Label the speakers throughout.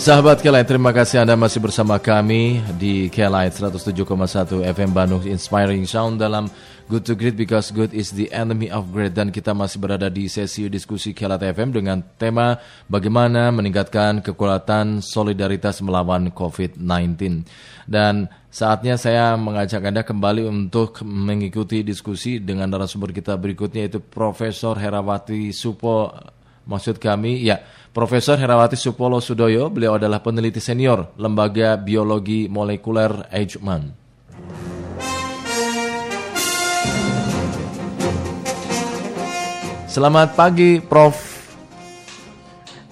Speaker 1: Sahabat Kelight, terima kasih Anda masih bersama kami di Kelight 107,1 FM Bandung Inspiring Sound dalam Good to Great because good is the enemy of great dan kita masih berada di sesi diskusi Kelight FM dengan tema bagaimana meningkatkan kekuatan solidaritas melawan COVID-19. Dan saatnya saya mengajak Anda kembali untuk mengikuti diskusi dengan narasumber kita berikutnya yaitu Profesor Herawati Supo maksud kami ya Profesor Herawati Supolo Sudoyo, beliau adalah peneliti senior Lembaga Biologi Molekuler Eichmann. Selamat pagi, Prof.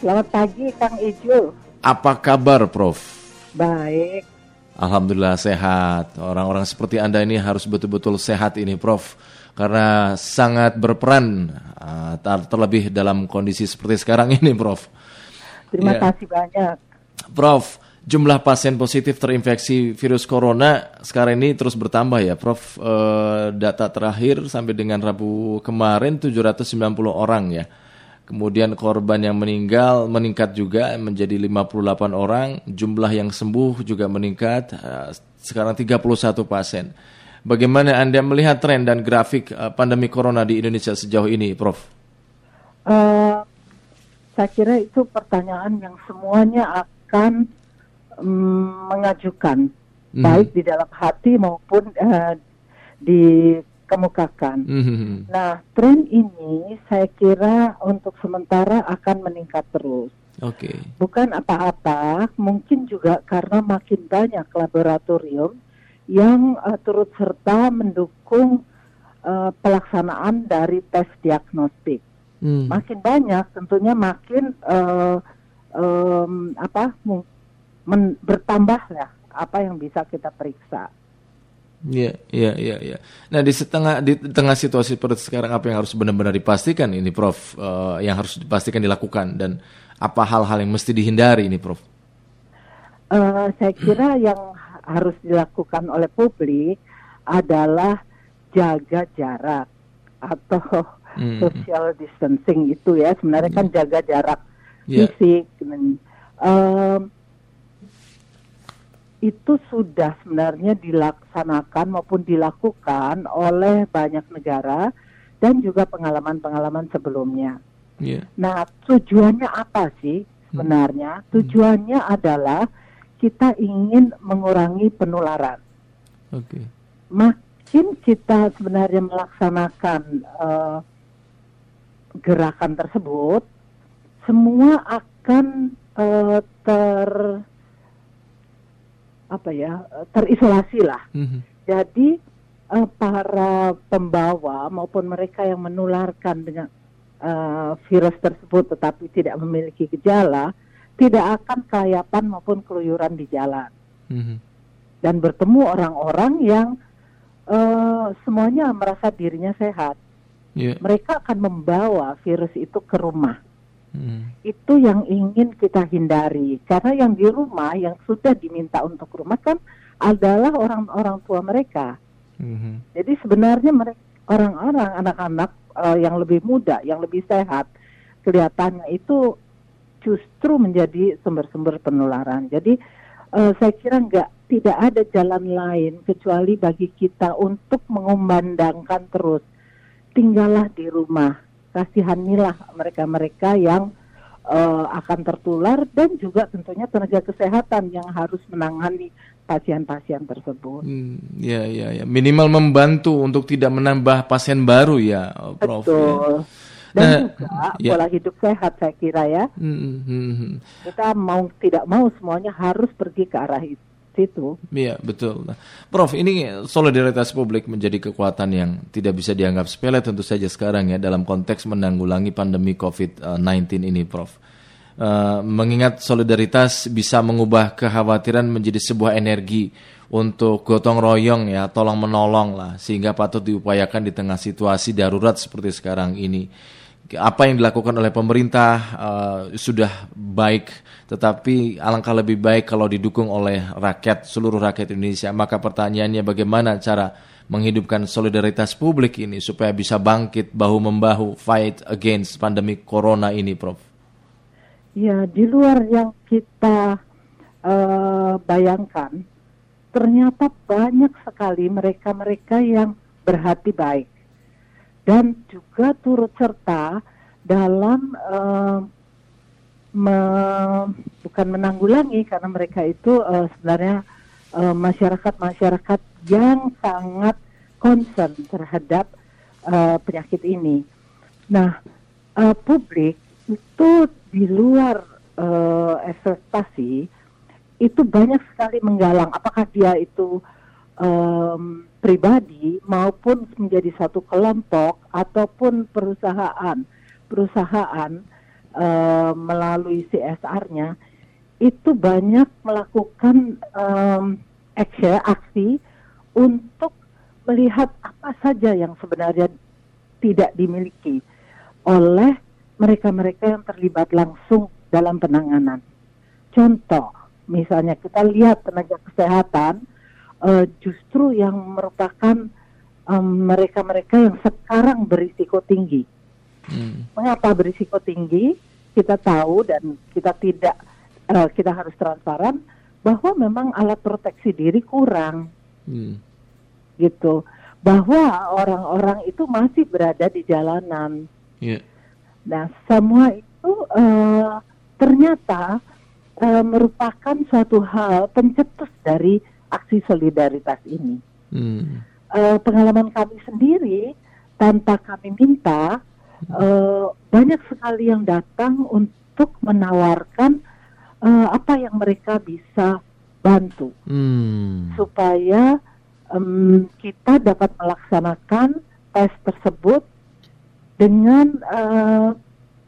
Speaker 2: Selamat pagi, Kang Ijul.
Speaker 1: Apa kabar, Prof?
Speaker 2: Baik.
Speaker 1: Alhamdulillah sehat. Orang-orang seperti Anda ini harus betul-betul sehat ini, Prof karena sangat berperan uh, terlebih dalam kondisi seperti sekarang ini, Prof.
Speaker 2: Terima ya. kasih banyak.
Speaker 1: Prof, jumlah pasien positif terinfeksi virus corona sekarang ini terus bertambah ya, Prof. Uh, data terakhir sampai dengan Rabu kemarin 790 orang ya. Kemudian korban yang meninggal meningkat juga menjadi 58 orang, jumlah yang sembuh juga meningkat uh, sekarang 31 pasien. Bagaimana Anda melihat tren dan grafik uh, pandemi corona di Indonesia sejauh ini, Prof?
Speaker 2: Uh, saya kira itu pertanyaan yang semuanya akan um, mengajukan, mm. baik di dalam hati maupun uh, dikemukakan. Mm. Nah, tren ini saya kira untuk sementara akan meningkat terus.
Speaker 1: Oke. Okay.
Speaker 2: Bukan apa-apa, mungkin juga karena makin banyak laboratorium yang uh, turut serta mendukung uh, pelaksanaan dari tes diagnostik. Hmm. Makin banyak, tentunya makin uh, um, apa men, bertambah ya apa yang bisa kita periksa.
Speaker 1: Iya, iya, iya, iya. Nah di setengah di tengah situasi seperti sekarang apa yang harus benar-benar dipastikan ini, Prof? Uh, yang harus dipastikan dilakukan dan apa hal-hal yang mesti dihindari ini, Prof?
Speaker 2: Uh, saya kira yang harus dilakukan oleh publik adalah jaga jarak atau hmm. social distancing itu ya sebenarnya kan jaga jarak yeah. fisik um, itu sudah sebenarnya dilaksanakan maupun dilakukan oleh banyak negara dan juga pengalaman-pengalaman sebelumnya. Yeah. Nah, tujuannya apa sih sebenarnya? Hmm. Tujuannya adalah kita ingin mengurangi penularan.
Speaker 1: Oke. Okay.
Speaker 2: Makin kita sebenarnya melaksanakan uh, gerakan tersebut, semua akan uh, ter apa ya terisolasi lah. Mm -hmm. Jadi uh, para pembawa maupun mereka yang menularkan dengan uh, virus tersebut tetapi tidak memiliki gejala tidak akan kelayapan maupun keluyuran di jalan. Mm-hmm. Dan bertemu orang-orang yang uh, semuanya merasa dirinya sehat. Yeah. Mereka akan membawa virus itu ke rumah. Mm. Itu yang ingin kita hindari. Karena yang di rumah, yang sudah diminta untuk rumah kan adalah orang-orang tua mereka. Mm-hmm. Jadi sebenarnya mereka orang-orang anak-anak uh, yang lebih muda, yang lebih sehat, kelihatannya itu justru menjadi sumber-sumber penularan. Jadi uh, saya kira nggak tidak ada jalan lain kecuali bagi kita untuk mengumandangkan terus tinggallah di rumah, kasihanilah mereka-mereka yang uh, akan tertular dan juga tentunya tenaga kesehatan yang harus menangani pasien-pasien tersebut. Hmm,
Speaker 1: ya, ya, ya. Minimal membantu untuk tidak menambah pasien baru ya, Prof. Ya.
Speaker 2: Betul. Ya dan nah, juga ya. pola hidup sehat saya kira ya. Hmm, hmm, hmm. Kita mau tidak mau semuanya harus pergi ke arah itu. Situ.
Speaker 1: Iya betul. Nah, Prof, ini solidaritas publik menjadi kekuatan yang tidak bisa dianggap sepele tentu saja sekarang ya dalam konteks menanggulangi pandemi COVID-19 ini, Prof. Uh, mengingat solidaritas bisa mengubah kekhawatiran menjadi sebuah energi untuk gotong royong ya, tolong menolong lah, sehingga patut diupayakan di tengah situasi darurat seperti sekarang ini apa yang dilakukan oleh pemerintah uh, sudah baik, tetapi alangkah lebih baik kalau didukung oleh rakyat seluruh rakyat Indonesia. Maka pertanyaannya bagaimana cara menghidupkan solidaritas publik ini supaya bisa bangkit bahu membahu fight against pandemi corona ini, Prof?
Speaker 2: Ya, di luar yang kita uh, bayangkan, ternyata banyak sekali mereka-mereka yang berhati baik dan juga turut serta dalam uh, me, bukan menanggulangi karena mereka itu uh, sebenarnya masyarakat-masyarakat uh, yang sangat concern terhadap uh, penyakit ini. Nah, uh, publik itu di luar uh, ekspektasi itu banyak sekali menggalang apakah dia itu um, pribadi maupun menjadi satu kelompok ataupun perusahaan perusahaan uh, melalui CSR-nya itu banyak melakukan um, aksi, aksi untuk melihat apa saja yang sebenarnya tidak dimiliki oleh mereka-mereka yang terlibat langsung dalam penanganan. Contoh, misalnya kita lihat tenaga kesehatan uh, justru yang merupakan mereka-mereka um, yang sekarang berisiko tinggi. Hmm. Mengapa berisiko tinggi? Kita tahu dan kita tidak uh, kita harus transparan bahwa memang alat proteksi diri kurang. Hmm gitu bahwa orang-orang itu masih berada di jalanan. Yeah. Nah, semua itu uh, ternyata uh, merupakan suatu hal pencetus dari aksi solidaritas ini. Hmm. Uh, pengalaman kami sendiri tanpa kami minta uh, banyak sekali yang datang untuk menawarkan uh, apa yang mereka bisa bantu hmm. supaya um, kita dapat melaksanakan tes tersebut dengan uh,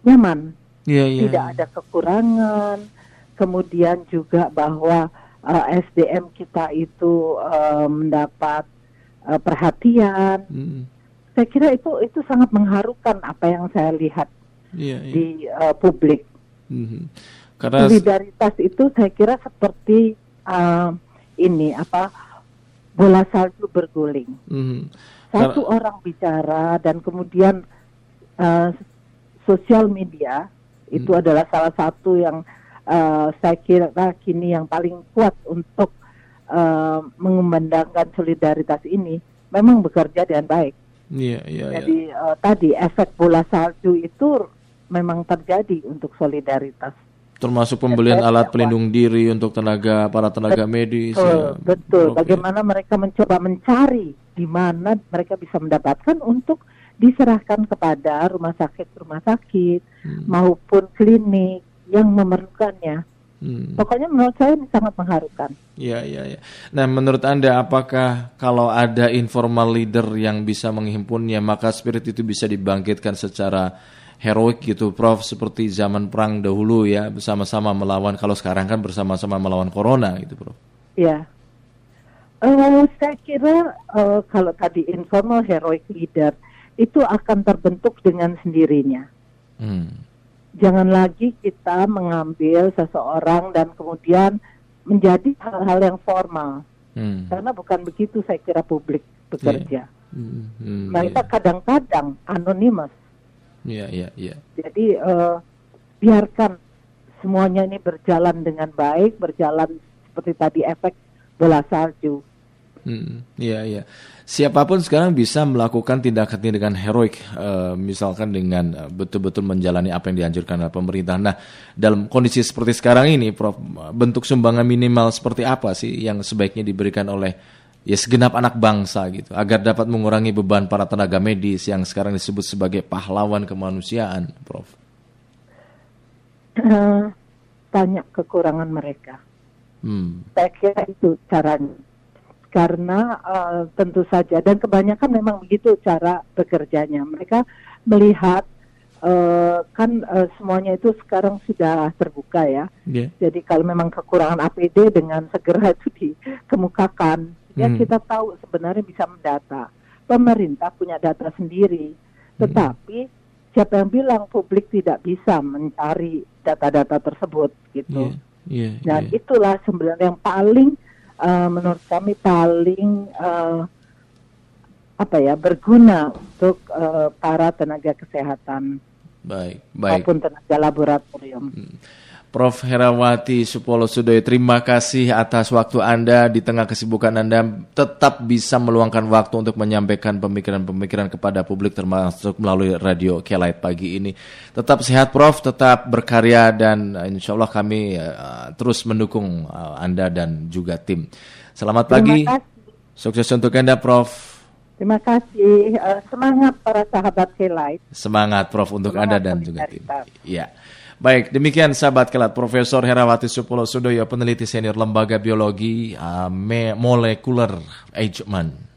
Speaker 2: nyaman, yeah, yeah, tidak ada kekurangan, kemudian juga bahwa uh, eh, SDM kita itu uh, mendapat uh, perhatian. Mm. Saya kira itu itu sangat mengharukan apa yang saya lihat yeah, yeah. di uh, publik. Mm -hmm. Karena solidaritas itu saya kira seperti uh, ini apa bola salju berguling. Mm-hmm. Satu Karena... orang bicara dan kemudian uh, sosial media mm-hmm. itu adalah salah satu yang uh, saya kira kini yang paling kuat untuk uh, mengembangkan solidaritas ini memang bekerja dengan baik. Yeah, yeah, Jadi yeah. Uh, tadi efek bola salju itu memang terjadi untuk solidaritas
Speaker 1: termasuk pembelian alat pelindung diri untuk tenaga para tenaga betul, medis.
Speaker 2: Ya. Betul. Okay. Bagaimana mereka mencoba mencari di mana mereka bisa mendapatkan untuk diserahkan kepada rumah sakit rumah sakit hmm. maupun klinik yang memerlukannya. Hmm. Pokoknya menurut saya ini sangat mengharukan.
Speaker 1: Iya, iya, iya. Nah, menurut Anda apakah kalau ada informal leader yang bisa menghimpunnya, maka spirit itu bisa dibangkitkan secara heroik gitu Prof seperti zaman perang dahulu ya bersama-sama melawan kalau sekarang kan bersama-sama melawan corona gitu Prof.
Speaker 2: Ya. Uh, saya kira uh, kalau tadi informal heroic leader itu akan terbentuk dengan sendirinya. Hmm. Jangan lagi kita mengambil seseorang dan kemudian menjadi hal-hal yang formal. Hmm. Karena bukan begitu saya kira publik bekerja. Yeah. Hmm. Hmm. Mereka iya. kadang-kadang anonimus
Speaker 1: Iya, iya, iya.
Speaker 2: Jadi uh, biarkan semuanya ini berjalan dengan baik, berjalan seperti tadi efek bola salju.
Speaker 1: Hmm, iya, iya. Siapa pun sekarang bisa melakukan tindakan-tindakan heroik, uh, misalkan dengan uh, betul-betul menjalani apa yang dianjurkan oleh pemerintah. Nah, dalam kondisi seperti sekarang ini, Prof, bentuk sumbangan minimal seperti apa sih yang sebaiknya diberikan oleh ya segenap anak bangsa gitu agar dapat mengurangi beban para tenaga medis yang sekarang disebut sebagai pahlawan kemanusiaan, Prof.
Speaker 2: Uh, banyak kekurangan mereka. Hmm. Saya kira itu caranya. Karena uh, tentu saja dan kebanyakan memang begitu cara bekerjanya. Mereka melihat uh, kan uh, semuanya itu sekarang sudah terbuka ya. Yeah. Jadi kalau memang kekurangan APD dengan segera itu dikemukakan Ya hmm. kita tahu sebenarnya bisa mendata. Pemerintah punya data sendiri, tetapi hmm. siapa yang bilang publik tidak bisa mencari data-data tersebut gitu. Yeah, yeah, Dan yeah. itulah sebenarnya yang paling uh, menurut kami paling uh, apa ya berguna untuk uh, para tenaga kesehatan.
Speaker 1: baik, baik.
Speaker 2: maupun tenaga laboratorium. Hmm.
Speaker 1: Prof. Herawati Supolo Sudoyo, terima kasih atas waktu Anda di tengah kesibukan Anda tetap bisa meluangkan waktu untuk menyampaikan pemikiran-pemikiran kepada publik termasuk melalui radio Kelait pagi ini. Tetap sehat Prof, tetap berkarya dan insya Allah kami uh, terus mendukung uh, Anda dan juga tim. Selamat pagi, sukses untuk Anda Prof.
Speaker 2: Terima kasih, uh, semangat para sahabat Kelait.
Speaker 1: Semangat Prof untuk semangat Anda dan juga tim. Ya. Baik, demikian sahabat kelat Profesor Herawati Supulo Sudoyo, peneliti senior Lembaga Biologi uh, Molecular Agement